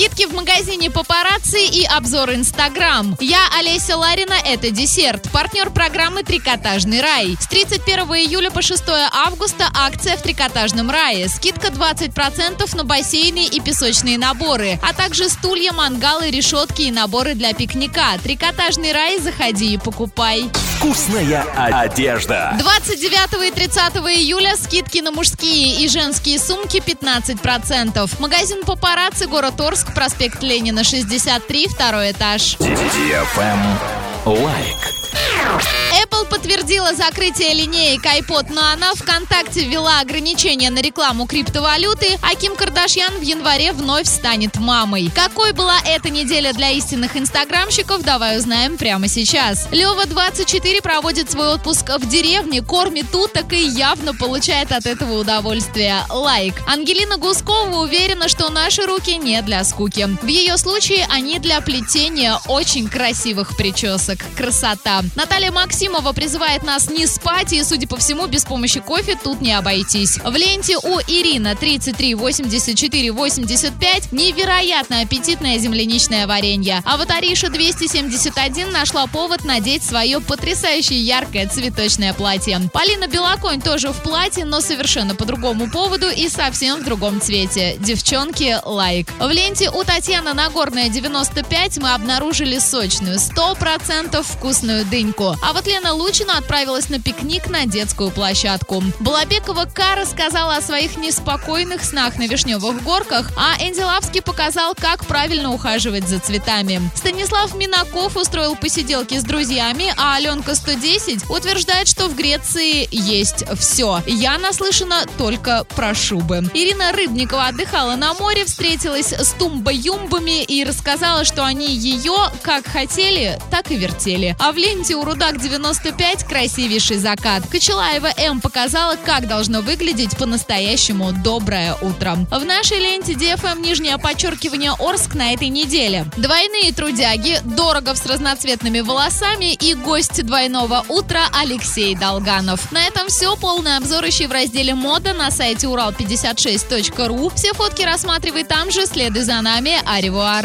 Скидки в магазине Папарацци и обзор Инстаграм. Я Олеся Ларина, это десерт. Партнер программы «Трикотажный рай». С 31 июля по 6 августа акция в Трикотажном рае. Скидка 20% на бассейны и песочные наборы, а также стулья, мангалы, решетки и наборы для пикника. Трикотажный рай, заходи и покупай. Вкусная одежда. 29 и 30 июля скидки на мужские и женские сумки 15%. Магазин Папарацци, город Орск, проспект Ленина, 63, второй этаж. Лайк. Apple подтвердила закрытие линеек iPod Nano, ВКонтакте ввела ограничения на рекламу криптовалюты, а Ким Кардашьян в январе вновь станет мамой. Какой была эта неделя для истинных инстаграмщиков, давай узнаем прямо сейчас. Лева 24 проводит свой отпуск в деревне, кормит уток и явно получает от этого удовольствие. Лайк. Ангелина Гускова уверена, что наши руки не для скуки. В ее случае они для плетения очень красивых причесок. Красота. Наталья Максимова призывает нас не спать, и, судя по всему, без помощи кофе тут не обойтись. В ленте у Ирина 33 84 85 невероятно аппетитное земляничное варенье. А вот Ариша 271 нашла повод надеть свое потрясающее яркое цветочное платье. Полина Белоконь тоже в платье, но совершенно по другому поводу и совсем в другом цвете. Девчонки, лайк. В ленте у Татьяны Нагорная 95 мы обнаружили сочную, 100% вкусную дыньку. А вот Лена Лучина отправилась на пикник на детскую площадку. Балабекова К. рассказала о своих неспокойных снах на Вишневых горках, а Энди Лавский показал, как правильно ухаживать за цветами. Станислав Минаков устроил посиделки с друзьями, а Аленка 110 утверждает, что в Греции есть все. Я наслышана только про шубы. Ирина Рыбникова отдыхала на море, встретилась с тумба-юмбами и рассказала, что они ее как хотели, так и вертели. А в ленте у Рудак 95 красивейший закат. Кочелаева М показала, как должно выглядеть по-настоящему доброе утро. В нашей ленте DFM нижнее подчеркивание Орск на этой неделе. Двойные трудяги, Дорогов с разноцветными волосами и гость двойного утра Алексей Долганов. На этом все. Полный обзор ищи в разделе мода на сайте урал56.ру. Все фотки рассматривай там же. Следуй за нами. Аривуар.